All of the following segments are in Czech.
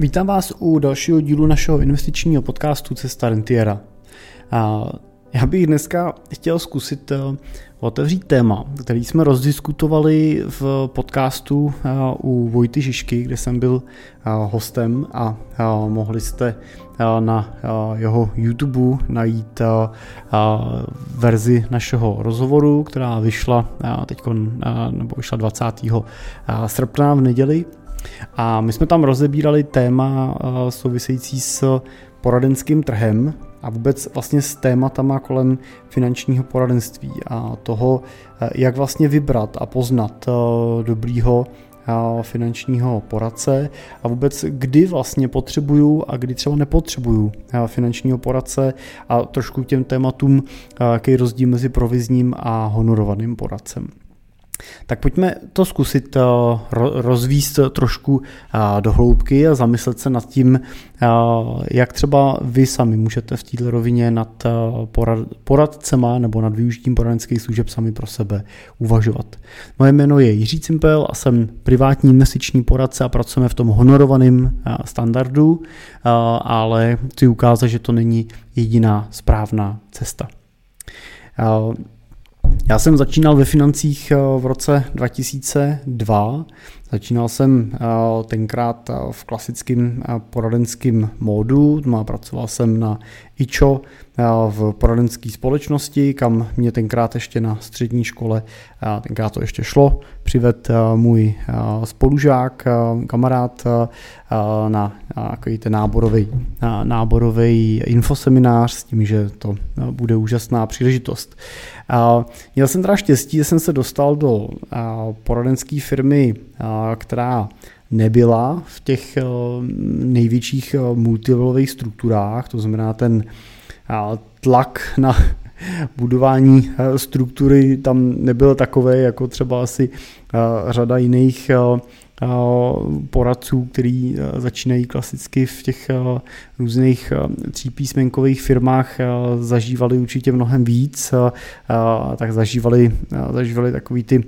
Vítám vás u dalšího dílu našeho investičního podcastu Cesta Rentiera. Já bych dneska chtěl zkusit eh, otevřít téma, který jsme rozdiskutovali v podcastu eh, u Vojty Žižky, kde jsem byl eh, hostem a mohli jste na jeho YouTube najít verzi našeho rozhovoru, která vyšla teď nebo vyšla 20. srpna v neděli. A my jsme tam rozebírali téma související s poradenským trhem a vůbec vlastně s tématama kolem finančního poradenství a toho, eh, jak vlastně vybrat a poznat eh, dobrýho eh, finančního poradce a vůbec kdy vlastně potřebuju a kdy třeba nepotřebuju finančního poradce a trošku těm tématům, jaký je rozdíl mezi provizním a honorovaným poradcem. Tak pojďme to zkusit eh, rozvíst trošku eh, do hloubky a zamyslet se nad tím, eh, jak třeba vy sami můžete v této rovině nad poradcema nebo nad využitím poradenských služeb sami pro sebe uvažovat. Moje jméno je Jiří Cimpel a jsem privátní investiční poradce a pracujeme v tom honorovaném standardu, ale chci ukázat, že to není jediná správná cesta. Já jsem začínal ve financích eh, v roce 2002. Začínal jsem eh, tenkrát eh, v klasickém poradenském módu, pracoval jsem na IČO v poradenské společnosti, kam mě tenkrát ještě na střední škole, tenkrát to ještě šlo, přived můj spolužák, kamarád na takový ten náborový, náborový infoseminář s tím, že to bude úžasná příležitost. Měl jsem teda štěstí, že jsem se dostal do poradenské firmy, která nebyla v těch největších multilevelových strukturách, to znamená ten tlak na budování struktury tam nebyl takový, jako třeba asi řada jiných poradců, který začínají klasicky v těch různých třípísmenkových firmách, zažívali určitě mnohem víc, tak zažívali, zažívali takový ty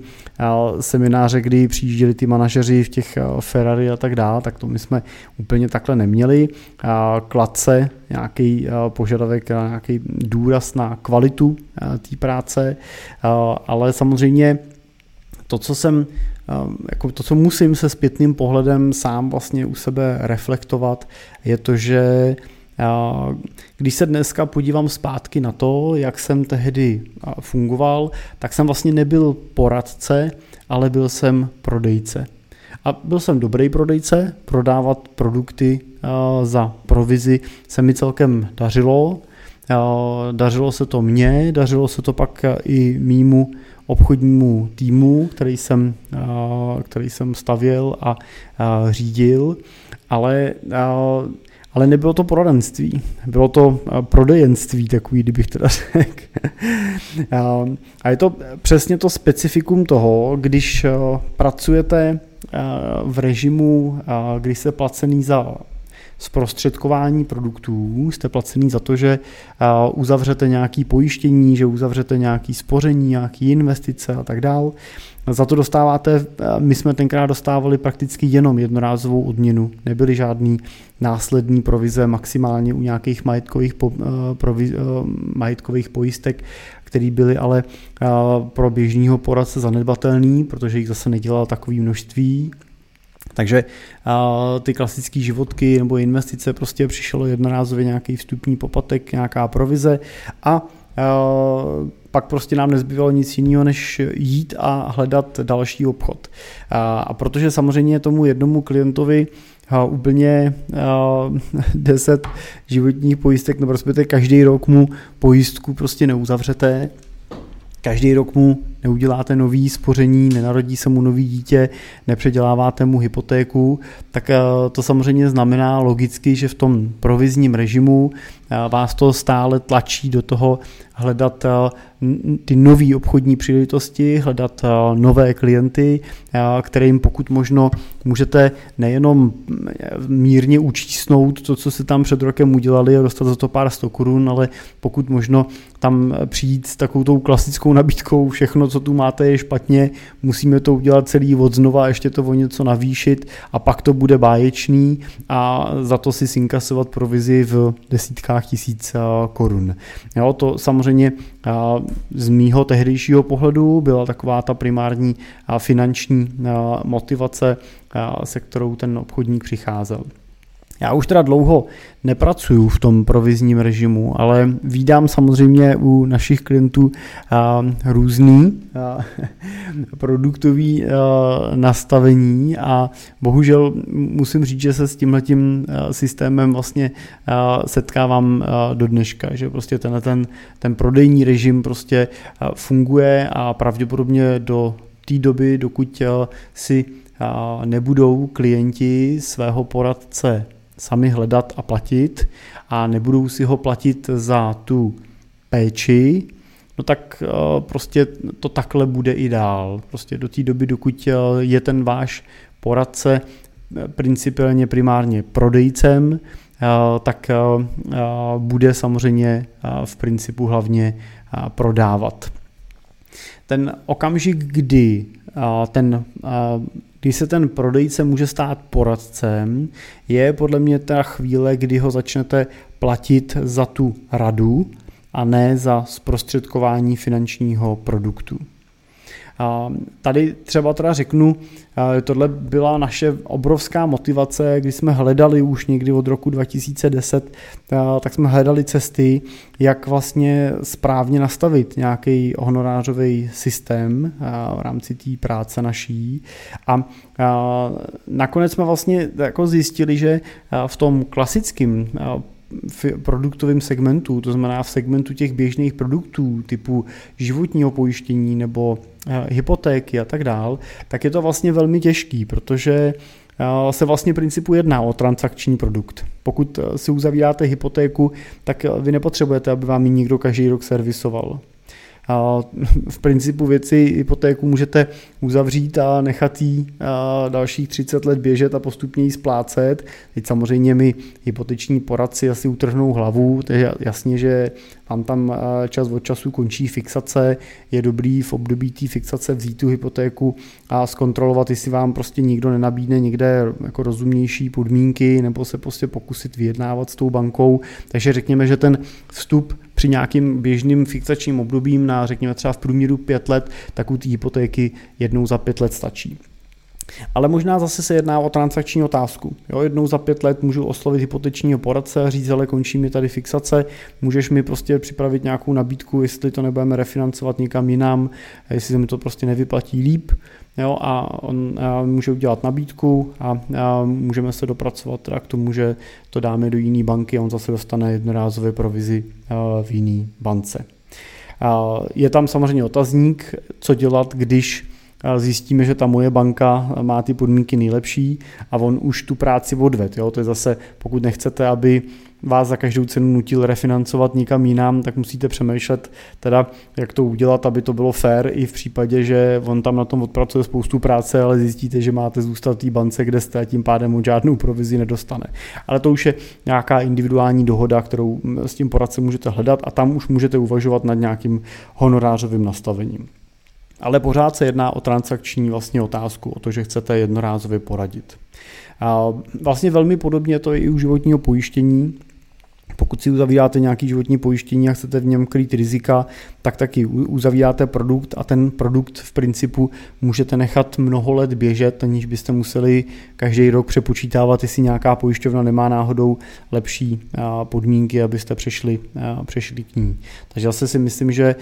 semináře, kdy přijížděli ty manažeři v těch Ferrari a tak dále, tak to my jsme úplně takhle neměli. Kladce, nějaký požadavek, nějaký důraz na kvalitu té práce, ale samozřejmě to, co jsem jako to, co musím se zpětným pohledem sám vlastně u sebe reflektovat, je to, že když se dneska podívám zpátky na to, jak jsem tehdy fungoval, tak jsem vlastně nebyl poradce, ale byl jsem prodejce. A byl jsem dobrý prodejce, prodávat produkty za provizi se mi celkem dařilo. Dařilo se to mně, dařilo se to pak i mýmu obchodnímu týmu, který jsem, který jsem stavěl a řídil, ale ale nebylo to poradenství, bylo to prodejenství takový, kdybych teda řekl. A je to přesně to specifikum toho, když pracujete v režimu, kdy jste placený za zprostředkování produktů, jste placený za to, že uzavřete nějaký pojištění, že uzavřete nějaký spoření, nějaký investice a tak dál. Za to dostáváte, my jsme tenkrát dostávali prakticky jenom jednorázovou odměnu, nebyly žádný následní provize, maximálně u nějakých majetkových, po, proviz, majetkových pojistek, které byly ale pro běžného poradce zanedbatelný, protože jich zase nedělal takové množství, takže uh, ty klasické životky nebo investice prostě přišlo jednorázově nějaký vstupní poplatek, nějaká provize a uh, pak prostě nám nezbývalo nic jiného, než jít a hledat další obchod. A, a protože samozřejmě tomu jednomu klientovi a úplně a, 10 životních pojistek, nebo prostě každý rok mu pojistku prostě neuzavřete, každý rok mu neuděláte nový spoření, nenarodí se mu nový dítě, nepředěláváte mu hypotéku, tak eh, to samozřejmě znamená logicky, že v tom provizním režimu eh, vás to stále tlačí do toho hledat eh, ty nové obchodní příležitosti, hledat nové klienty, kterým pokud možno můžete nejenom mírně učísnout to, co si tam před rokem udělali a dostat za to pár sto korun, ale pokud možno tam přijít s takovou tou klasickou nabídkou všechno, co tu máte, je špatně, musíme to udělat celý od znova, ještě to o něco navýšit a pak to bude báječný a za to si sinkasovat provizi v desítkách tisíc korun. Jo, to samozřejmě z mýho tehdejšího pohledu byla taková ta primární finanční motivace, se kterou ten obchodník přicházel. Já už teda dlouho nepracuju v tom provizním režimu, ale vídám samozřejmě u našich klientů a, různý produktový nastavení a bohužel musím říct, že se s tímhletím systémem vlastně setkávám do dneška, že prostě tenhle ten, ten prodejní režim prostě funguje a pravděpodobně do té doby, dokud si nebudou klienti svého poradce sami hledat a platit a nebudou si ho platit za tu péči, no tak eh, prostě to takhle bude i dál. Prostě do té doby, dokud eh, je ten váš poradce eh, principiálně primárně prodejcem, tak bude samozřejmě v principu hlavně prodávat. Ten okamžik, kdy ten kdy se ten prodejce může stát poradcem, je podle mě ta chvíle, kdy ho začnete platit za tu radu a ne za zprostředkování finančního produktu. Tady třeba teda řeknu, tohle byla naše obrovská motivace, když jsme hledali už někdy od roku 2010, tak jsme hledali cesty, jak vlastně správně nastavit nějaký honorářový systém v rámci té práce naší. A nakonec jsme vlastně jako zjistili, že v tom klasickém v produktovém segmentu, to znamená v segmentu těch běžných produktů typu životního pojištění nebo hypotéky a tak dál, tak je to vlastně velmi těžký, protože eh, se vlastně principu jedná o transakční produkt. Pokud eh, si uzavíráte hypotéku, tak vy nepotřebujete, aby vám ji někdo každý rok servisoval v principu věci hypotéku můžete uzavřít a nechat jí dalších 30 let běžet a postupně ji splácet. Teď samozřejmě mi hypoteční poradci asi utrhnou hlavu, je jasně, že vám tam čas od času končí fixace, je dobrý v období té fixace vzít tu hypotéku a zkontrolovat, jestli vám prostě nikdo nenabídne někde jako rozumnější podmínky nebo se prostě pokusit vyjednávat s tou bankou. Takže řekněme, že ten vstup při nějakým běžným fixačním obdobím na řekněme třeba v průměru pět let, tak u té hypotéky jednou za pět let stačí. Ale možná zase se jedná o transakční otázku. Jo, jednou za pět let můžu oslovit hypotečního poradce a říct, ale končí mi tady fixace, můžeš mi prostě připravit nějakou nabídku, jestli to nebudeme refinancovat někam jinam, jestli se mi to prostě nevyplatí líp. Jo, a on a může udělat nabídku a, a můžeme se dopracovat teda k tomu, že to dáme do jiné banky a on zase dostane jednorázové provizi v jiné bance. Je tam samozřejmě otazník, co dělat, když zjistíme, že ta moje banka má ty podmínky nejlepší a on už tu práci odved. Jo? To je zase, pokud nechcete, aby vás za každou cenu nutil refinancovat někam jinam, tak musíte přemýšlet teda, jak to udělat, aby to bylo fair i v případě, že on tam na tom odpracuje spoustu práce, ale zjistíte, že máte zůstat v té bance, kde jste a tím pádem mu žádnou provizi nedostane. Ale to už je nějaká individuální dohoda, kterou s tím poradcem můžete hledat a tam už můžete uvažovat nad nějakým honorářovým nastavením ale pořád se jedná o transakční vlastně otázku, o to, že chcete jednorázově poradit. A vlastně velmi podobně to je i u životního pojištění, pokud si uzavíráte nějaký životní pojištění a chcete v něm krýt rizika, tak taky uzavíráte produkt a ten produkt v principu můžete nechat mnoho let běžet, aniž byste museli každý rok přepočítávat, jestli nějaká pojišťovna nemá náhodou lepší podmínky, abyste přešli, přešli k ní. Takže zase si myslím, že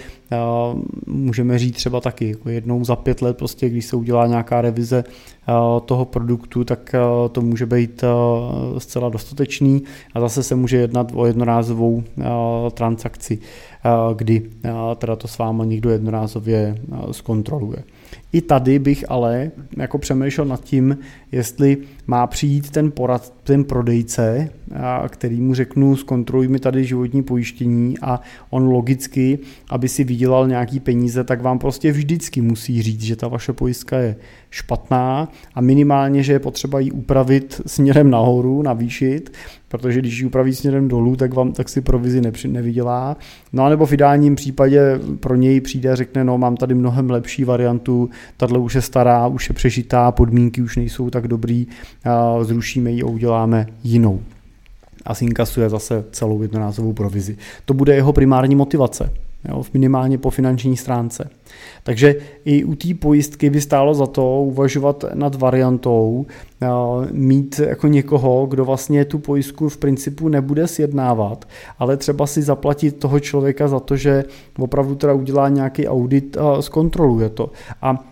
můžeme říct třeba taky jako jednou za pět let, prostě, když se udělá nějaká revize toho produktu, tak to může být zcela dostatečný a zase se může jednat o jednorázovou transakci, kdy teda to s váma někdo jednorázově zkontroluje. I tady bych ale jako přemýšlel nad tím, jestli má přijít ten, porad, ten prodejce, který mu řeknu, zkontroluj mi tady životní pojištění a on logicky, aby si vydělal nějaký peníze, tak vám prostě vždycky musí říct, že ta vaše pojistka je špatná a minimálně, že je potřeba ji upravit směrem nahoru, navýšit, protože když ji upraví směrem dolů, tak vám tak si provizi nepři, nevydělá. No a nebo v ideálním případě pro něj přijde a řekne, no mám tady mnohem lepší variantu, tahle už je stará, už je přežitá, podmínky už nejsou tak dobrý, zrušíme ji a uděláme jinou a zinkasuje zase celou jednorázovou provizi. To bude jeho primární motivace, jo, minimálně po finanční stránce. Takže i u té pojistky by stálo za to uvažovat nad variantou, mít jako někoho, kdo vlastně tu pojistku v principu nebude sjednávat, ale třeba si zaplatit toho člověka za to, že opravdu teda udělá nějaký audit a zkontroluje to. A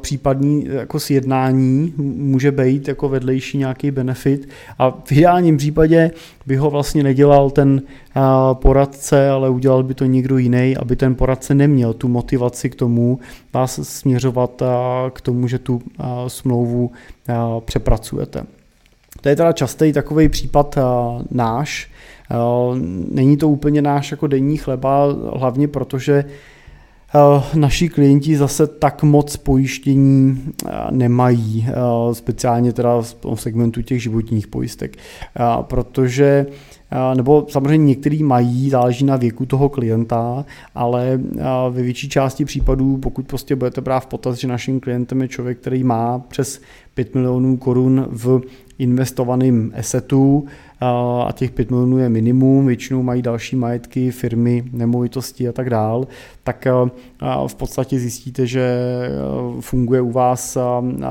případný jako sjednání může být jako vedlejší nějaký benefit a v ideálním případě by ho vlastně nedělal ten poradce, ale udělal by to někdo jiný, aby ten poradce neměl tu motivaci k tomu vás směřovat k tomu, že tu smlouvu přepracujete. To je teda častý takový případ náš. Není to úplně náš jako denní chleba, hlavně protože naši klienti zase tak moc pojištění nemají, speciálně teda v segmentu těch životních pojistek, protože nebo samozřejmě některý mají, záleží na věku toho klienta, ale ve větší části případů, pokud prostě budete brát v potaz, že naším klientem je člověk, který má přes 5 milionů korun v investovaném assetu a těch 5 milionů je minimum, většinou mají další majetky, firmy, nemovitosti a tak dál, tak v podstatě zjistíte, že funguje u vás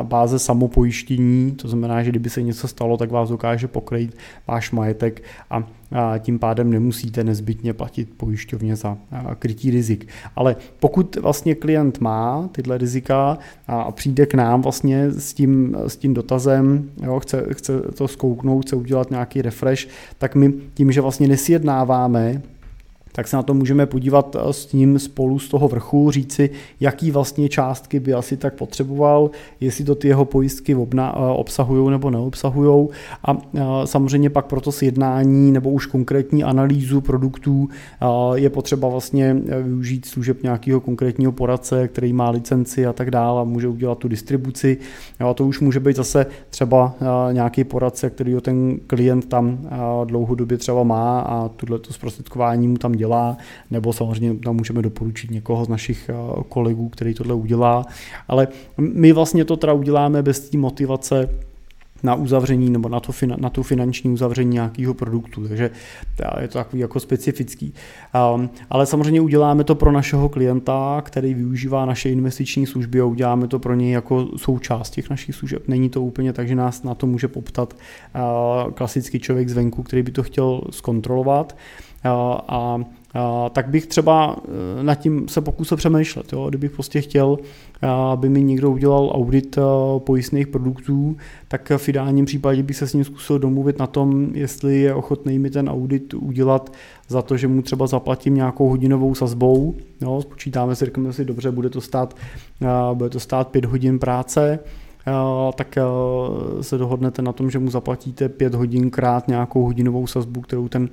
báze samopojištění, to znamená, že kdyby se něco stalo, tak vás dokáže pokrýt váš majetek a a tím pádem nemusíte nezbytně platit pojišťovně za krytí rizik. Ale pokud vlastně klient má tyhle rizika a přijde k nám vlastně s tím, s tím dotazem, jo, chce, chce to zkouknout, chce udělat nějaký refresh, tak my tím, že vlastně nesjednáváme tak se na to můžeme podívat eh, s ním spolu z toho vrchu, říci, jaký vlastně částky by asi tak potřeboval, jestli to ty jeho pojistky eh, obsahují nebo neobsahují a eh, samozřejmě pak pro to sjednání nebo už konkrétní analýzu produktů je potřeba vlastně využít služeb nějakého konkrétního poradce, který má licenci a tak dále a může udělat tu distribuci. A to už může být zase třeba nějaký poradce, který ten klient tam dlouhodobě třeba má a tuhle to zprostředkování mu tam dělá, nebo samozřejmě tam můžeme doporučit někoho z našich eh, kolegů, který tohle udělá, ale my vlastně to teda uděláme bez té motivace na uzavření nebo na, to, na tu finanční uzavření nějakého produktu, takže je to takový jako specifický. Um, ale samozřejmě uděláme to pro našeho klienta, který využívá naše investiční služby a uděláme to pro něj jako součást těch našich služeb. Není to úplně tak, že nás na to může poptat uh, klasický člověk zvenku, který by to chtěl zkontrolovat. Uh, a tak bych třeba eh, nad tím se pokusil přemýšlet. Jo? Kdybych prostě chtěl, eh, aby mi někdo udělal audit eh, pojistných produktů, tak v ideálním případě bych se s ním zkusil domluvit na tom, jestli je ochotný mi ten audit udělat za to, že mu třeba zaplatím nějakou hodinovou sazbou. Jo? Spočítáme si, řekneme si, dobře, bude to stát, bude to stát pět hodin práce, tak se dohodnete na tom, že mu zaplatíte pět hodin krát nějakou hodinovou sazbu, kterou ten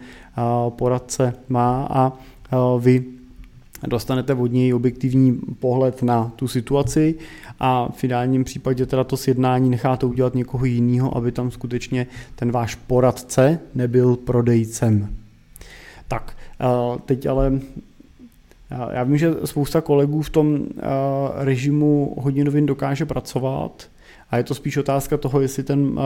poradce má a vy dostanete od něj objektivní pohled na tu situaci a v ideálním případě teda to sjednání necháte udělat někoho jiného, aby tam skutečně ten váš poradce nebyl prodejcem. Tak, teď ale já vím, že spousta kolegů v tom režimu hodinovým dokáže pracovat, a je to spíš otázka toho, jestli ten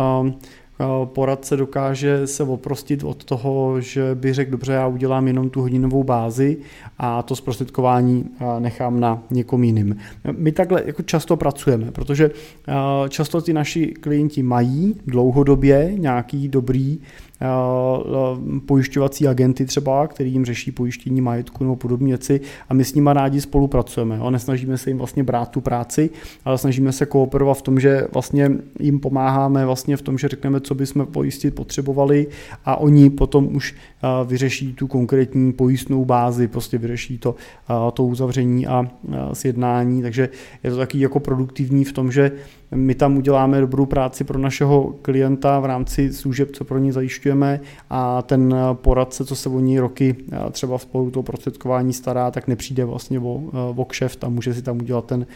poradce dokáže se oprostit od toho, že by řekl, dobře, já udělám jenom tu hodinovou bázi a to zprostředkování nechám na někom jiným. My takhle jako často pracujeme, protože často ty naši klienti mají dlouhodobě nějaký dobrý Eh, pojišťovací agenty třeba, který jim řeší pojištění majetku nebo podobné věci a my s nimi rádi spolupracujeme. Jo. Nesnažíme se jim vlastně brát tu práci, ale snažíme se kooperovat v tom, že vlastně jim pomáháme vlastně v tom, že řekneme, co bychom pojistit potřebovali a oni potom už vyřeší tu konkrétní pojistnou bázi, prostě vyřeší to, to uzavření a sjednání, takže je to taky jako produktivní v tom, že my tam uděláme dobrou práci pro našeho klienta v rámci služeb, co pro ně zajišťujeme a ten poradce, co se o ní roky třeba spolu toho prostředkování stará, tak nepřijde vlastně o, o kšeft a může si tam udělat ten,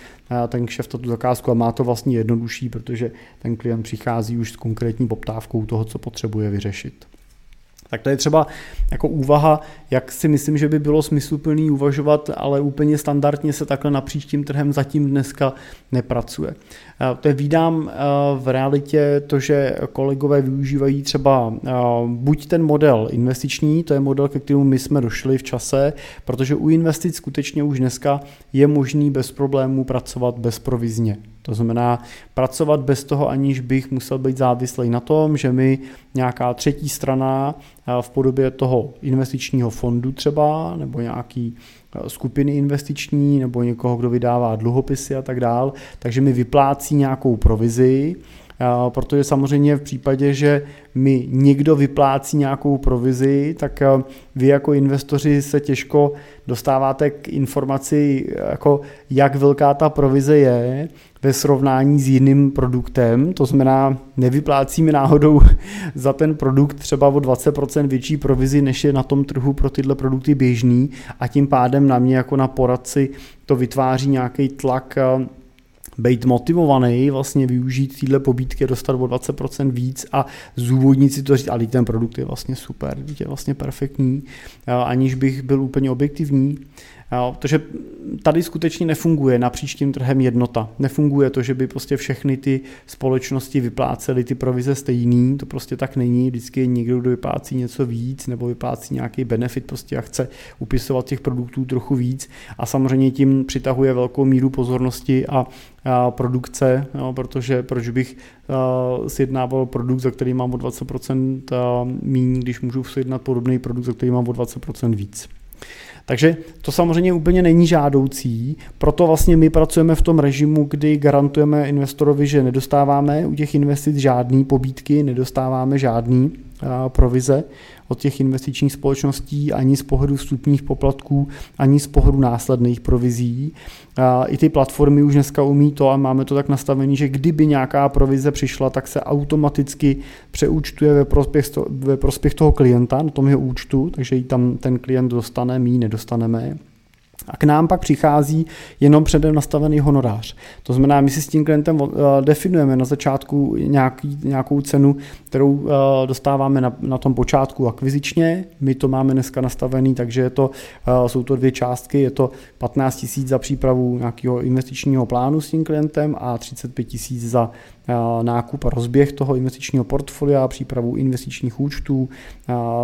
ten kšeft a tu zakázku a má to vlastně jednodušší, protože ten klient přichází už s konkrétní poptávkou toho, co potřebuje vyřešit. Tak to je třeba jako úvaha, jak si myslím, že by bylo smysluplný uvažovat, ale úplně standardně se takhle napříč tím trhem zatím dneska nepracuje. To je výdám v realitě to, že kolegové využívají třeba buď ten model investiční, to je model, ke kterému my jsme došli v čase, protože u investic skutečně už dneska je možný bez problémů pracovat bezprovizně. To znamená pracovat bez toho, aniž bych musel být závislý na tom, že mi nějaká třetí strana v podobě toho investičního fondu třeba, nebo nějaký skupiny investiční, nebo někoho, kdo vydává dluhopisy a tak dál, takže mi vyplácí nějakou provizi, protože samozřejmě v případě, že mi někdo vyplácí nějakou provizi, tak vy jako investoři se těžko dostáváte k informaci, jako jak velká ta provize je ve srovnání s jiným produktem, to znamená, nevyplácíme náhodou za ten produkt třeba o 20% větší provizi, než je na tom trhu pro tyhle produkty běžný. A tím pádem na mě jako na poradci to vytváří nějaký tlak být motivovaný vlastně využít tyhle pobídky, dostat o 20% víc a zúvodnit si to říct, ale ten produkt je vlastně super, je vlastně perfektní, aniž bych byl úplně objektivní. Protože tady skutečně nefunguje napříč tím trhem jednota. Nefunguje to, že by prostě všechny ty společnosti vyplácely ty provize stejný, to prostě tak není. Vždycky je někdo, kdo vyplácí něco víc nebo vyplácí nějaký benefit prostě a chce upisovat těch produktů trochu víc a samozřejmě tím přitahuje velkou míru pozornosti a, a produkce, jo, protože proč bych uh, sjednával produkt, za který mám o 20% méně, když můžu sjednat podobný produkt, za který mám o 20% víc. Takže to samozřejmě úplně není žádoucí, proto vlastně my pracujeme v tom režimu, kdy garantujeme investorovi, že nedostáváme u těch investic žádný pobídky, nedostáváme žádný provize od těch investičních společností, ani z pohledu vstupních poplatků, ani z pohledu následných provizí. I ty platformy už dneska umí to a máme to tak nastavené, že kdyby nějaká provize přišla, tak se automaticky přeúčtuje ve prospěch, ve prospěch toho klienta na tom jeho účtu, takže ji tam ten klient dostane, my ji nedostaneme. A k nám pak přichází jenom předem nastavený honorář. To znamená, my si s tím klientem eh, definujeme na začátku nějaký, nějakou cenu, kterou eh, dostáváme na, na tom počátku akvizičně. My to máme dneska nastavený, takže je to, eh, jsou to dvě částky. Je to 15 000 za přípravu nějakého investičního plánu s tím klientem a 35 000 za nákup a rozběh toho investičního portfolia, přípravu investičních účtů,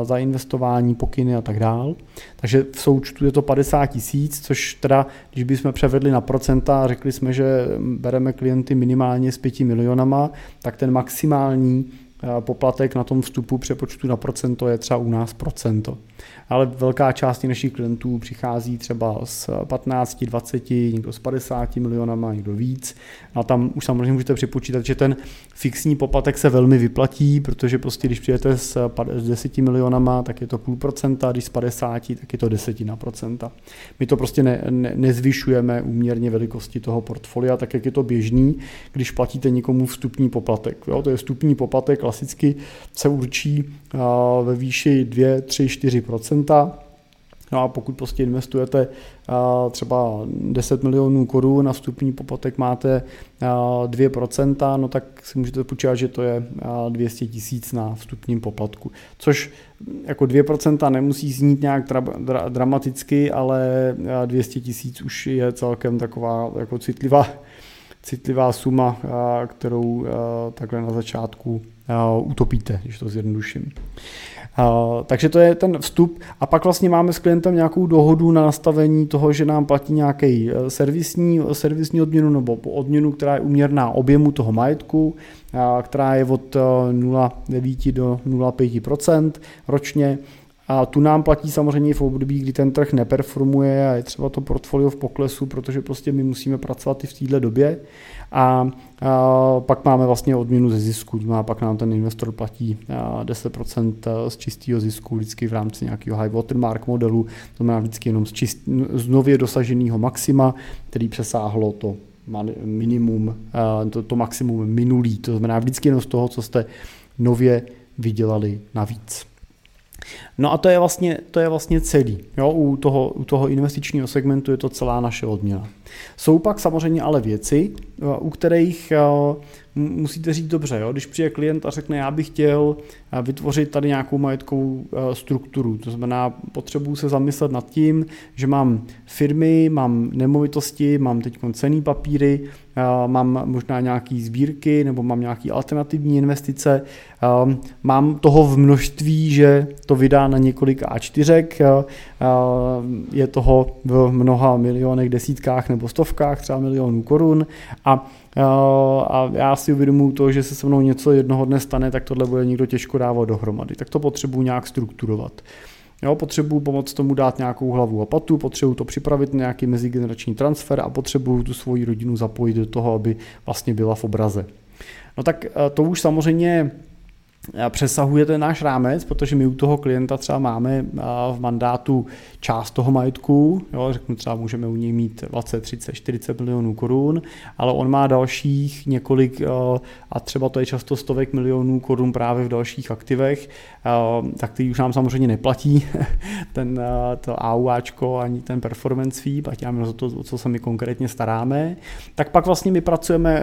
za investování, pokyny a tak dál. Takže v součtu je to 50 tisíc, což teda, když bychom převedli na procenta, řekli jsme, že bereme klienty minimálně s 5 milionama, tak ten maximální poplatek na tom vstupu přepočtu na procento je třeba u nás procento ale velká část našich klientů přichází třeba z 15, 20, někdo z 50 milionama, někdo víc. A tam už samozřejmě můžete připočítat, že ten fixní poplatek se velmi vyplatí, protože prostě když přijete s 10 milionama, tak je to půl procenta, když z 50, tak je to desetina procenta. My to prostě ne, ne, nezvyšujeme úměrně velikosti toho portfolia, tak jak je to běžný, když platíte někomu vstupní poplatek. Jo, to je vstupní poplatek, klasicky se určí ve výši 2, 3, 4% No a pokud prostě investujete třeba 10 milionů korun na vstupní poplatek máte 2%, no tak si můžete počítat, že to je 200 tisíc na vstupním poplatku. Což jako 2% nemusí znít nějak dra- dra- dramaticky, ale 200 tisíc už je celkem taková jako citlivá, citlivá suma, kterou takhle na začátku utopíte, když to zjednoduším. Takže to je ten vstup a pak vlastně máme s klientem nějakou dohodu na nastavení toho, že nám platí nějaký servisní, servisní odměnu nebo odměnu, která je uměrná objemu toho majetku, která je od 0,9 e, do 0,5% ročně A tu nám platí samozřejmě v období, kdy ten trh neperformuje a je třeba to portfolio v poklesu, protože prostě my musíme pracovat i v této době. A, a pak máme vlastně odměnu ze zisku, a pak nám ten investor platí 10% z čistého zisku vždycky v rámci nějakého high watermark modelu, to znamená vždycky jenom z, čist, z nově dosaženého maxima, který přesáhlo to minimum, to, to maximum minulý, to znamená vždycky jenom z toho, co jste nově vydělali navíc. No a to je vlastně, to je vlastně celý. Jo, u, toho, u toho investičního segmentu je to celá naše odměna. Jsou pak samozřejmě ale věci, u kterých musíte říct dobře, jo? když přijde klient a řekne, já bych chtěl vytvořit tady nějakou majetkovou strukturu, to znamená, potřebuji se zamyslet nad tím, že mám firmy, mám nemovitosti, mám teď cený papíry, mám možná nějaké sbírky nebo mám nějaké alternativní investice, mám toho v množství, že to vydá na několik A4, je toho v mnoha milionech, desítkách nebo stovkách, třeba milionů korun a a já si uvědomuji to, že se se mnou něco jednoho dne stane, tak tohle bude někdo těžko dávat dohromady. Tak to potřebuji nějak strukturovat. Jo, potřebuji pomoct tomu dát nějakou hlavu a patu, potřebuji to připravit na nějaký mezigenerační transfer a potřebuji tu svoji rodinu zapojit do toho, aby vlastně byla v obraze. No tak eh, to už samozřejmě přesahuje ten náš rámec, protože my u toho klienta třeba máme v mandátu část toho majetku, jo, řeknu třeba můžeme u něj mít 20, 30, 40 milionů korun, ale on má dalších několik a třeba to je často stovek milionů korun právě v dalších aktivech, tak ty už nám samozřejmě neplatí ten, to AUAčko ani ten performance fee, platí nám za to, o co se my konkrétně staráme, tak pak vlastně my pracujeme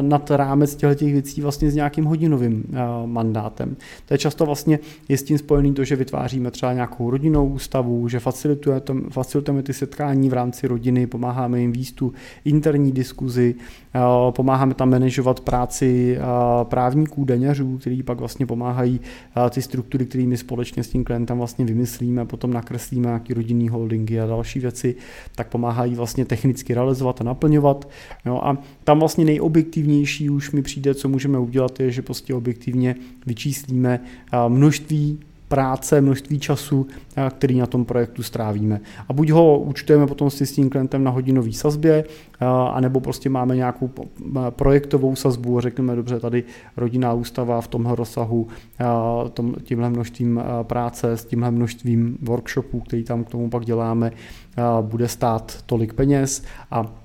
nad rámec těchto věcí vlastně s nějakým hodinovým mandátem mandátem. To je často vlastně je s tím spojený to, že vytváříme třeba nějakou rodinnou ústavu, že facilitujeme, facilitujeme ty setkání v rámci rodiny, pomáháme jim výst tu interní diskuzi, eh, pomáháme tam manažovat práci eh, právníků, daňařů, kteří pak vlastně pomáhají eh, ty struktury, které my společně s tím klientem vlastně vymyslíme, potom nakreslíme nějaký rodinný holdingy a další věci, tak pomáhají vlastně technicky realizovat a naplňovat. Jo, a tam vlastně nejobjektivnější už mi přijde, co můžeme udělat, je, že prostě objektivně vyčíslíme množství práce, množství času, který na tom projektu strávíme. A buď ho účtujeme potom si s tím klientem na hodinový sazbě, anebo prostě máme nějakou projektovou sazbu a řekneme, dobře, tady rodinná ústava v tomhle rozsahu, tímhle množstvím práce, s tímhle množstvím workshopů, který tam k tomu pak děláme, bude stát tolik peněz a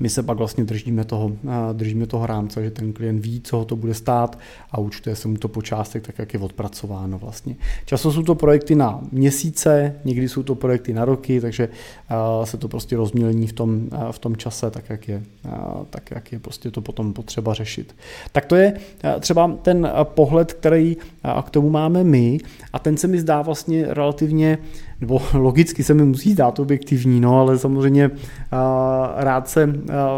my se pak vlastně držíme toho, držíme toho rámce, že ten klient ví, co ho to bude stát a účtuje se mu to po částech tak, jak je odpracováno vlastně. Často jsou to projekty na měsíce, někdy jsou to projekty na roky, takže se to prostě rozmělní v tom, v tom čase, tak jak, je, tak jak je prostě to potom potřeba řešit. Tak to je třeba ten pohled, který k tomu máme my a ten se mi zdá vlastně relativně nebo logicky se mi musí zdát objektivní, no, ale samozřejmě uh, rád se uh,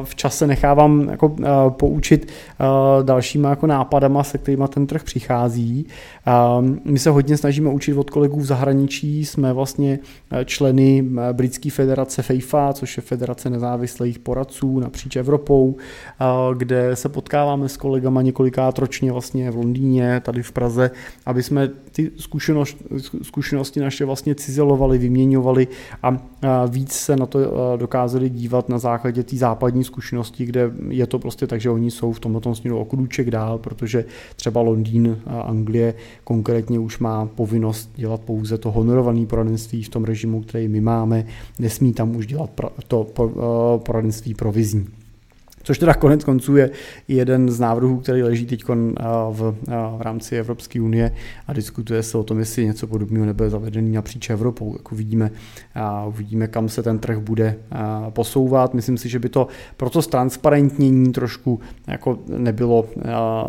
v čase nechávám jako, uh, poučit dalšíma jako nápadama, se kterými ten trh přichází. My se hodně snažíme učit od kolegů v zahraničí, jsme vlastně členy Britské federace FEIFA, což je Federace nezávislých poradců napříč Evropou, kde se potkáváme s kolegama několikrát ročně vlastně v Londýně, tady v Praze, aby jsme ty zkušenosti, zkušenosti naše vlastně cizelo modelovali, vyměňovali a víc se na to dokázali dívat na základě té západní zkušenosti, kde je to prostě tak, že oni jsou v tomto směru o krůček dál, protože třeba Londýn a Anglie konkrétně už má povinnost dělat pouze to honorované poradenství v tom režimu, který my máme, nesmí tam už dělat to poradenství provizní. Což teda konec konců je jeden z návrhů, který leží teď v, v rámci Evropské unie a diskutuje se o tom, jestli něco podobného nebude zavedený napříč Evropou. Jako vidíme, uvidíme, kam se ten trh bude posouvat. Myslím si, že by to pro to transparentnění trošku jako nebylo,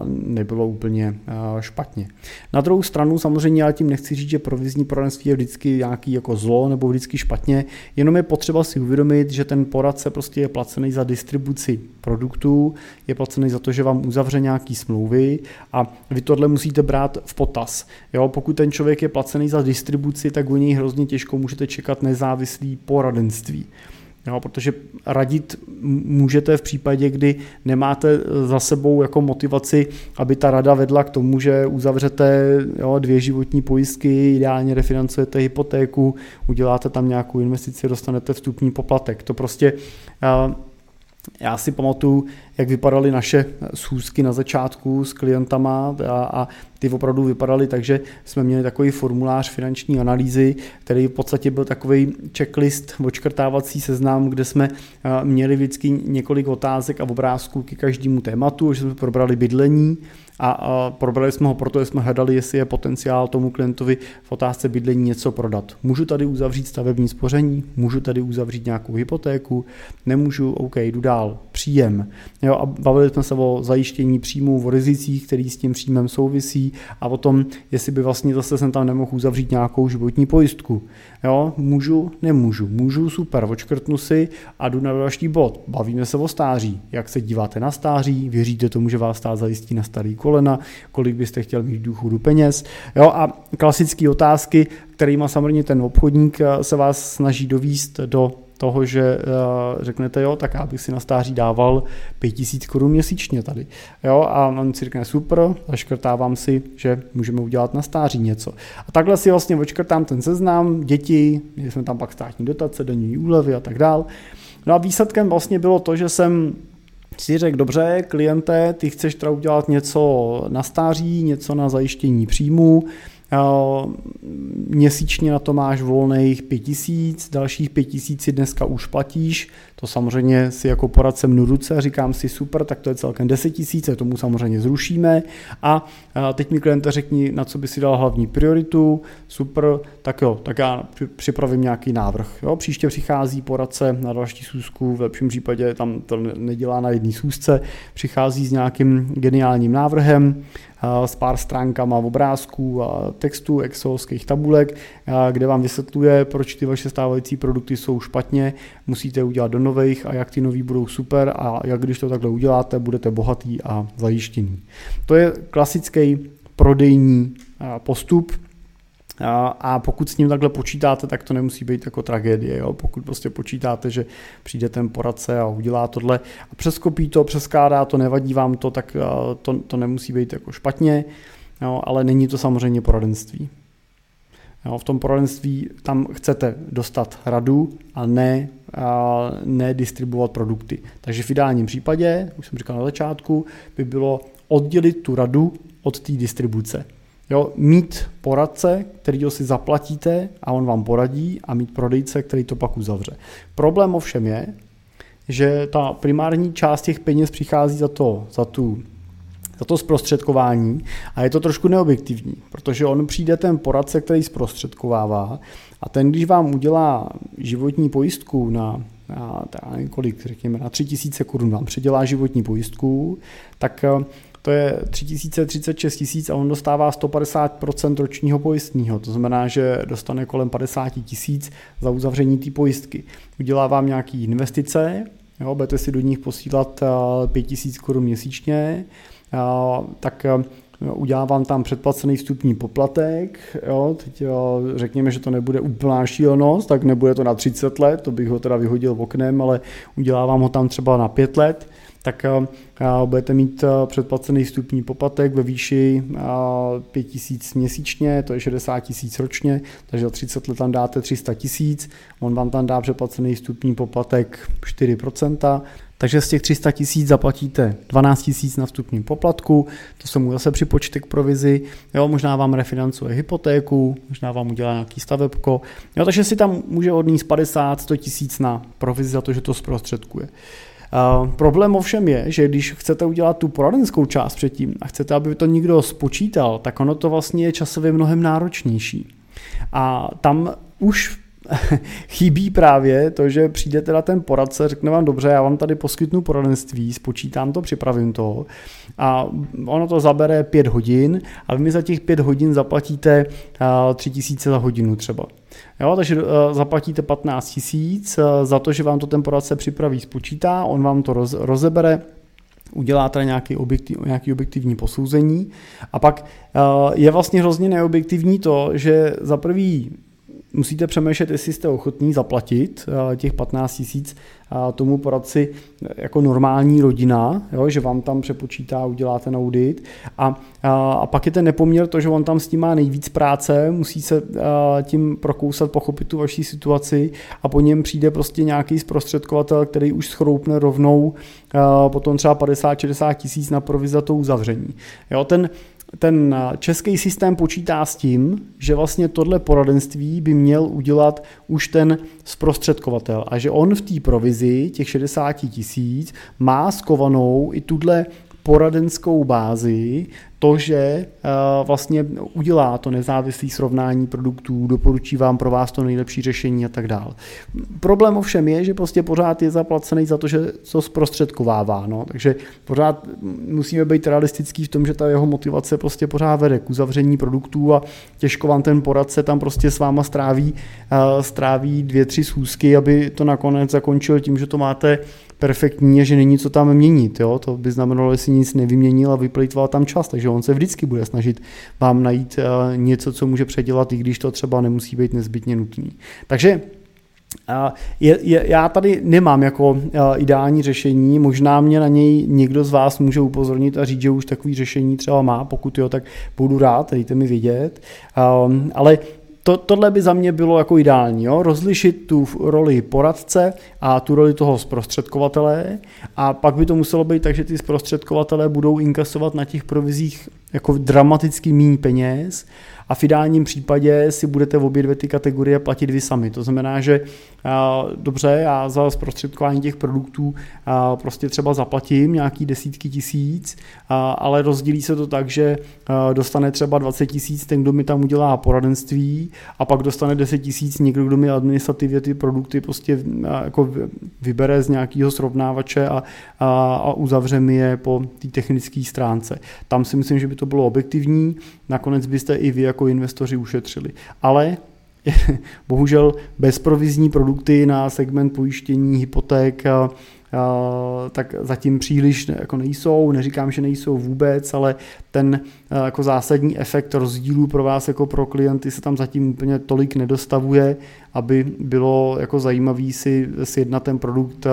nebylo úplně špatně. Na druhou stranu samozřejmě já tím nechci říct, že provizní poradenství je vždycky nějaký jako zlo nebo vždycky špatně, jenom je potřeba si uvědomit, že ten poradce prostě je placený za distribuci produktů, je placený za to, že vám uzavře nějaký smlouvy a vy tohle musíte brát v potaz. Jo, pokud ten člověk je placený za distribuci, tak u něj hrozně těžko můžete čekat nezávislý poradenství. Jo, protože radit můžete v případě, kdy nemáte za sebou jako motivaci, aby ta rada vedla k tomu, že uzavřete jo, dvě životní pojistky, ideálně refinancujete hypotéku, uděláte tam nějakou investici, dostanete vstupní poplatek. To prostě já si pamatuju, jak vypadaly naše schůzky na začátku s klientama a, a ty opravdu vypadaly tak, že jsme měli takový formulář finanční analýzy, který v podstatě byl takový checklist, očkrtávací seznam, kde jsme měli vždycky několik otázek a obrázků k každému tématu, že jsme probrali bydlení, a, probrali jsme ho proto, že jsme hledali, jestli je potenciál tomu klientovi v otázce bydlení něco prodat. Můžu tady uzavřít stavební spoření, můžu tady uzavřít nějakou hypotéku, nemůžu, OK, jdu dál, příjem. Jo, a bavili jsme se o zajištění příjmů, o rizicích, který s tím příjmem souvisí a o tom, jestli by vlastně zase jsem tam nemohl uzavřít nějakou životní pojistku. Jo, můžu, nemůžu, můžu, super, očkrtnu si a jdu na další bod. Bavíme se o stáří. Jak se díváte na stáří, věříte tomu, že vás stát zajistí na starý kolena, kolik byste chtěl mít důchodu peněz. Jo, a klasické otázky, kterými samozřejmě ten obchodník eh, se vás snaží dovíst do toho, že uh, řeknete, jo, tak já bych si na stáří dával 5000 korun měsíčně tady. Jo, a on si řekne, super, zaškrtávám si, že můžeme udělat na stáří něco. A takhle si vlastně očkrtám ten seznam, děti, měli jsme tam pak státní dotace, denní úlevy a tak dál. No a výsledkem vlastně bylo to, že jsem si řekl, dobře, kliente, ty chceš teda udělat něco na stáří, něco na zajištění příjmu, Měsíčně na to máš volných 5000, dalších 5000 si dneska už platíš, to samozřejmě si jako poradce mnu ruce, říkám si super, tak to je celkem 10 tisíc, tomu samozřejmě zrušíme. A teď mi kliente řekni, na co by si dal hlavní prioritu, super, tak jo, tak já připravím nějaký návrh. Jo, příště přichází poradce na další schůzku, v lepším případě tam to nedělá na jedné schůzce, přichází s nějakým geniálním návrhem, s pár stránkama obrázků a textů, excelovských tabulek, kde vám vysvětluje, proč ty vaše stávající produkty jsou špatně, musíte udělat do nových a jak ty nový budou super a jak když to takhle uděláte, budete bohatý a zajištěný. To je klasický prodejní postup, a pokud s ním takhle počítáte, tak to nemusí být jako tragédie. Jo? Pokud prostě počítáte, že přijde ten poradce a udělá tohle a přeskopí to, přeskládá to, nevadí vám to, tak to, to nemusí být jako špatně, jo? ale není to samozřejmě poradenství. Jo, v tom poradenství tam chcete dostat radu a ne, a ne distribuovat produkty. Takže v ideálním případě, už jsem říkal na začátku, by bylo oddělit tu radu od té distribuce. Jo, mít poradce, kterýho si zaplatíte a on vám poradí a mít prodejce, který to pak uzavře. Problém ovšem je, že ta primární část těch peněz přichází za to, za tu za to zprostředkování a je to trošku neobjektivní, protože on přijde ten poradce, který zprostředkovává a ten, když vám udělá životní pojistku na, na, na kolik, řekněme, na 3000 korun vám předělá životní pojistku, tak to je 3036 tisíc a on dostává 150% ročního pojistního. To znamená, že dostane kolem 50 tisíc za uzavření té pojistky. Udělá vám nějaký investice, jo, budete si do nich posílat 5000 eh, korun měsíčně, eh, tak eh, udělá vám tam předplacený vstupní poplatek, jo, teď jo, řekněme, že to nebude úplná šílenost, tak nebude to na 30 let, to bych ho teda vyhodil oknem, ale udělá vám ho tam třeba na 5 let, tak eh, budete mít eh, předplacený vstupní poplatek ve výši 5 eh, tisíc měsíčně, to je 60 tisíc ročně, takže za 30 let tam dáte 300 tisíc, on vám tam dá předplacený vstupní poplatek 4%, takže z těch 300 tisíc zaplatíte 12 tisíc na vstupním poplatku, to se mu zase připočte k provizi, jo, možná vám refinancuje hypotéku, možná vám udělá nějaký stavebko, jo, takže si tam může odníst 50-100 tisíc na provizi za to, že to zprostředkuje. Uh, problém ovšem je, že když chcete udělat tu poradenskou část předtím a chcete, aby to někdo spočítal, tak ono to vlastně je časově mnohem náročnější. A tam už chybí právě to, že přijde teda ten poradce, řekne vám dobře, já vám tady poskytnu poradenství, spočítám to, připravím to a ono to zabere pět hodin a vy mi za těch pět hodin zaplatíte tři tisíce za hodinu třeba. Jo, takže uh, zaplatíte 15 tisíc uh, za to, že vám to ten poradce připraví, spočítá, on vám to roz, rozebere, udělá teda nějaký, objektiv, nějaký objektivní posouzení. A pak uh, je vlastně hrozně neobjektivní to, že za prvý musíte přemýšlet, jestli jste ochotní zaplatit těch 15 tisíc tomu poradci jako normální rodina, jo, že vám tam přepočítá, udělá ten audit a, a, a pak je ten nepoměr to, že on tam s tím má nejvíc práce, musí se a, tím prokousat, pochopit tu vaší situaci a po něm přijde prostě nějaký zprostředkovatel, který už schroupne rovnou a, potom třeba 50-60 tisíc na provizi za to uzavření. Jo, ten, ten český systém počítá s tím, že vlastně tohle poradenství by měl udělat už ten zprostředkovatel a že on v té provizi těch 60 tisíc má skovanou i tuhle poradenskou bázi, to, že eh, vlastně udělá to nezávislé srovnání produktů, doporučí vám pro vás to nejlepší řešení a tak dále. Problém ovšem je, že prostě pořád je zaplacený za to, že to zprostředkovává, no, takže pořád musíme být realistický v tom, že ta jeho motivace prostě pořád vede k uzavření produktů a těžko vám ten poradce tam prostě s váma stráví, eh, stráví dvě, tři schůzky, aby to nakonec zakončil tím, že to máte perfektní a že není co tam měnit. Jo? To by znamenalo, že si nic nevyměnil a vyplýtval tam čas, takže on se vždycky bude snažit vám najít uh, něco, co může předělat, i když to třeba nemusí být nezbytně nutný. Takže uh, je, je, já tady nemám jako uh, ideální řešení, možná mě na něj někdo z vás může upozornit a říct, že už takový řešení třeba má, pokud jo, tak budu rád, dejte mi vědět. Ale to, tohle by za mě bylo jako ideální, jo? rozlišit tu roli poradce a tu roli toho zprostředkovatele a pak by to muselo být tak, že ty zprostředkovatele budou inkasovat na těch provizích jako dramaticky méně peněz a v ideálním případě si budete v obě dvě ty kategorie platit vy sami. To znamená, že dobře, já za zprostředkování těch produktů prostě třeba zaplatím nějaký desítky tisíc, ale rozdělí se to tak, že dostane třeba 20 tisíc ten, kdo mi tam udělá poradenství a pak dostane 10 tisíc někdo, kdo mi administrativně ty produkty prostě jako vybere z nějakého srovnávače a, a, a uzavře mi je po té technické stránce. Tam si myslím, že by to bylo objektivní, nakonec byste i vy jako investoři ušetřili. Ale bohužel bezprovizní produkty na segment pojištění, hypoték, a, a, tak zatím příliš jako nejsou, neříkám, že nejsou vůbec, ale ten a, jako zásadní efekt rozdílů pro vás jako pro klienty se tam zatím úplně tolik nedostavuje, aby bylo jako zajímavý si sjednat ten produkt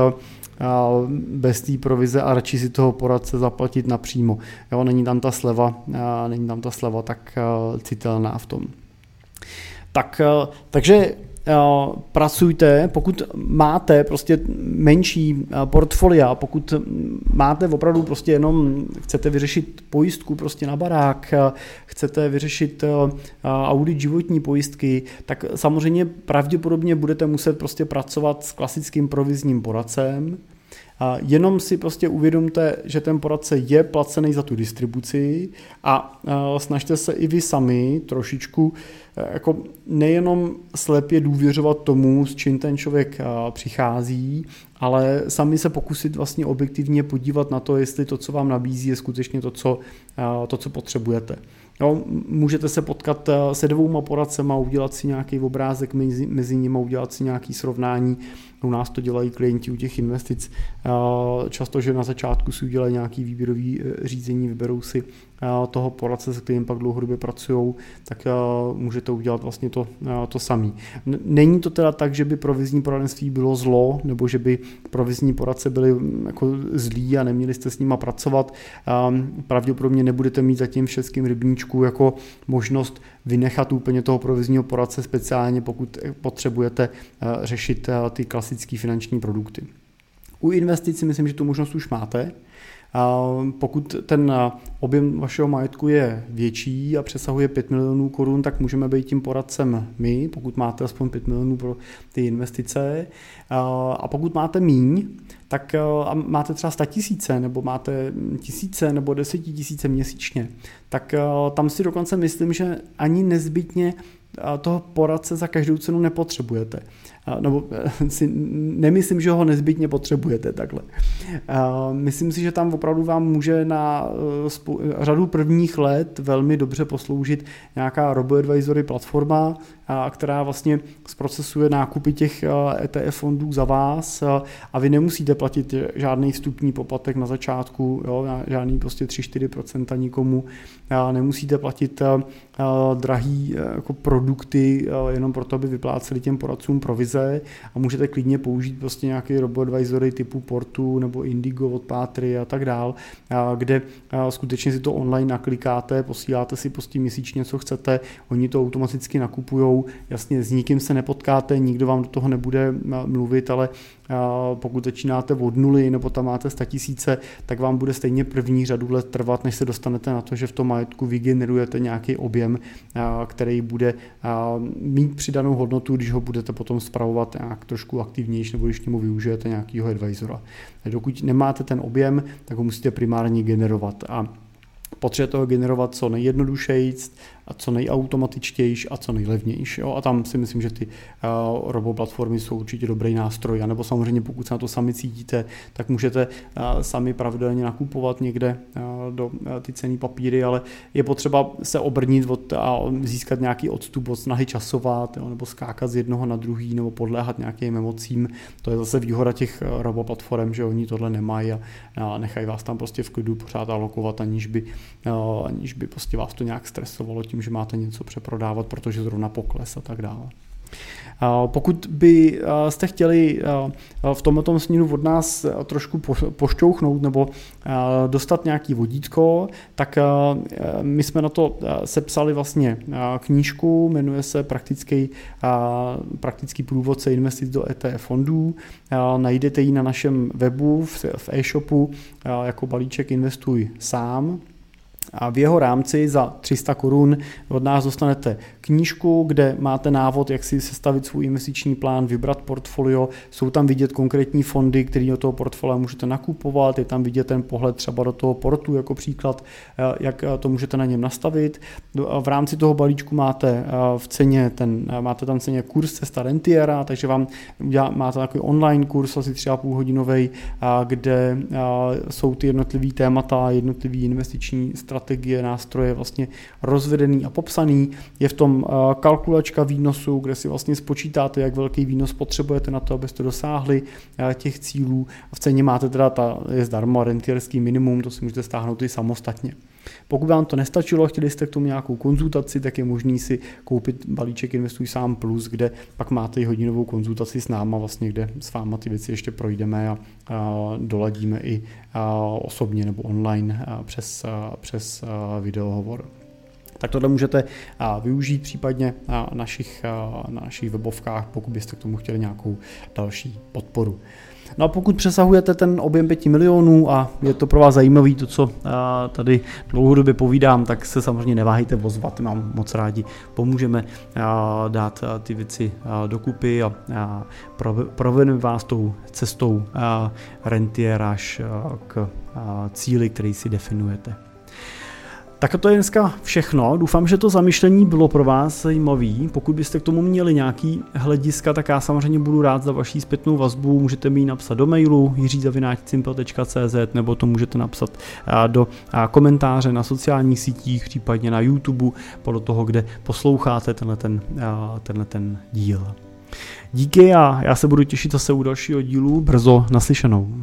bez té provize a radši si toho poradce zaplatit napřímo. Jo, není tam ta sleva, není tam ta sleva tak citelná v tom. Tak, eh, takže eh, pracujte, pokud máte prostě menší eh, portfolia, pokud máte opravdu prostě jenom, chcete vyřešit pojistku prostě na barák, chcete vyřešit audit životní pojistky, tak samozřejmě pravděpodobně budete muset prostě pracovat s klasickým provizním poradcem, Jenom si prostě uvědomte, že ten poradce je placený za tu distribuci a snažte se i vy sami trošičku e, jako nejenom slepě důvěřovat tomu, s čím ten člověk přichází, ale sami se pokusit vlastně objektivně podívat na to, jestli to, co vám nabízí, je skutečně to, co, to, co potřebujete. No, můžete se potkat se dvouma poradcema, udělat si nějaký obrázek mezi, mezi nimi, udělat si nějaký srovnání u nás to dělají klienti u těch investic. Často, že na začátku si udělají nějaký výběrový e, řízení, vyberou si toho poradce, se kterým pak dlouhodobě pracují, tak můžete udělat vlastně to, to samý. Není to teda tak, že by provizní poradenství bylo zlo, nebo že by provizní poradce byli jako zlí a neměli jste s nima pracovat. Pravděpodobně nebudete mít zatím v českém rybníčku jako možnost vynechat úplně toho provizního poradce speciálně, pokud potřebujete řešit ty klasické finanční produkty. U investic myslím, že tu možnost už máte. Pokud ten objem vašeho majetku je větší a přesahuje 5 milionů korun, tak můžeme být tím poradcem my, pokud máte aspoň 5 milionů pro ty investice. A pokud máte míň, tak máte třeba 100 tisíce, nebo máte tisíce, nebo tisíce měsíčně, tak tam si dokonce myslím, že ani nezbytně toho poradce za každou cenu nepotřebujete. Nebo si nemyslím, že ho nezbytně potřebujete takhle. Myslím si, že tam opravdu vám může na řadu prvních let velmi dobře posloužit nějaká RoboAdvisory platforma, která vlastně zprocesuje nákupy těch ETF fondů za vás a vy nemusíte platit žádný vstupní poplatek na začátku, jo, žádný prostě 3-4% nikomu, nemusíte platit drahý jako produkty jenom proto, aby vypláceli těm poradcům provize. A můžete klidně použít prostě nějaký robo-advisory typu Portu nebo Indigo od Pátry a tak dál, kde skutečně si to online naklikáte, posíláte si prostě měsíčně, co chcete, oni to automaticky nakupujou, jasně s nikým se nepotkáte, nikdo vám do toho nebude mluvit, ale pokud začínáte od nuly nebo tam máte 100 tisíce, tak vám bude stejně první řadu let trvat, než se dostanete na to, že v tom majetku vygenerujete nějaký objem, který bude mít přidanou hodnotu, když ho budete potom spravovat nějak trošku aktivnější nebo když němu využijete nějakého advisora. Dokud nemáte ten objem, tak ho musíte primárně generovat. A potřebujete ho generovat co nejjednodušeji, a co nejautomatičtější a co nejlevnější. Jo? A tam si myslím, že ty uh, robo platformy jsou určitě dobrý nástroj. A nebo samozřejmě pokud se na to sami cítíte, tak můžete uh, sami pravidelně nakupovat někde uh, do uh, ty cený papíry, ale je potřeba se obrnit od, a získat nějaký odstup od snahy časovat, jo? nebo skákat z jednoho na druhý, nebo podléhat nějakým emocím. To je zase výhoda těch uh, robo platform, že oni tohle nemají a, a nechají vás tam prostě v klidu pořád alokovat, aniž by, uh, aniž by prostě vás to nějak stresovalo tím, tím, že máte něco přeprodávat, protože zrovna pokles a tak dále. Pokud by jste chtěli v tomto směru od nás trošku pošťouchnout nebo dostat nějaký vodítko, tak my jsme na to sepsali vlastně knížku, jmenuje se Praktický, praktický průvodce investic do ETF fondů. Najdete ji na našem webu v e-shopu jako balíček Investuj sám a v jeho rámci za 300 korun od nás dostanete knížku, kde máte návod, jak si sestavit svůj investiční plán, vybrat portfolio, jsou tam vidět konkrétní fondy, které do toho portfolia můžete nakupovat, je tam vidět ten pohled třeba do toho portu jako příklad, eh, jak eh, to můžete na něm nastavit. V rámci toho balíčku máte eh, v ceně ten, máte tam ceně kurz cesta rentiera, takže vám máte takový online kurz asi 3,5 hodinový, kde jsou ty jednotlivý témata, jednotlivý investiční strategie, nástroje vlastně rozvedený a popsaný. Je v tom Eh, kalkulačka výnosu, kde si vlastně spočítáte, jak velký výnos potřebujete na to, abyste dosáhli eh, těch cílů. V ceně máte teda, ta je zdarma rentierský minimum, to si můžete stáhnout i samostatně. Pokud vám to nestačilo, chtěli jste k tomu nějakou konzultaci, tak je možný si koupit balíček Investuj sám plus, kde pak máte i hodinovou konzultaci s náma, vlastně, kde s váma ty věci ještě projdeme a, a doladíme i a, osobně nebo online a, přes, a, přes a, videohovor tak tohle můžete využít případně na našich, na našich webovkách, pokud byste k tomu chtěli nějakou další podporu. No a pokud přesahujete ten objem 5 milionů a je to pro vás zajímavý, to, co tady dlouhodobě povídám, tak se samozřejmě neváhejte vozvat, mám moc rádi, pomůžeme dát ty věci dokupy a provedeme vás tou cestou rentier až k cíli, který si definujete. Tak to je dneska všechno. Doufám, že to zamyšlení bylo pro vás zajímavý. Pokud byste k tomu měli nějaký hlediska, tak já samozřejmě budu rád za vaší zpětnou vazbu. Můžete mi ji napsat do mailu jiřizavináčsimple.cz nebo to můžete napsat do komentáře na sociálních sítích, případně na YouTube, podle toho, kde posloucháte tenhle ten, tenhle ten díl. Díky a já se budu těšit zase u dalšího dílu. Brzo naslyšenou.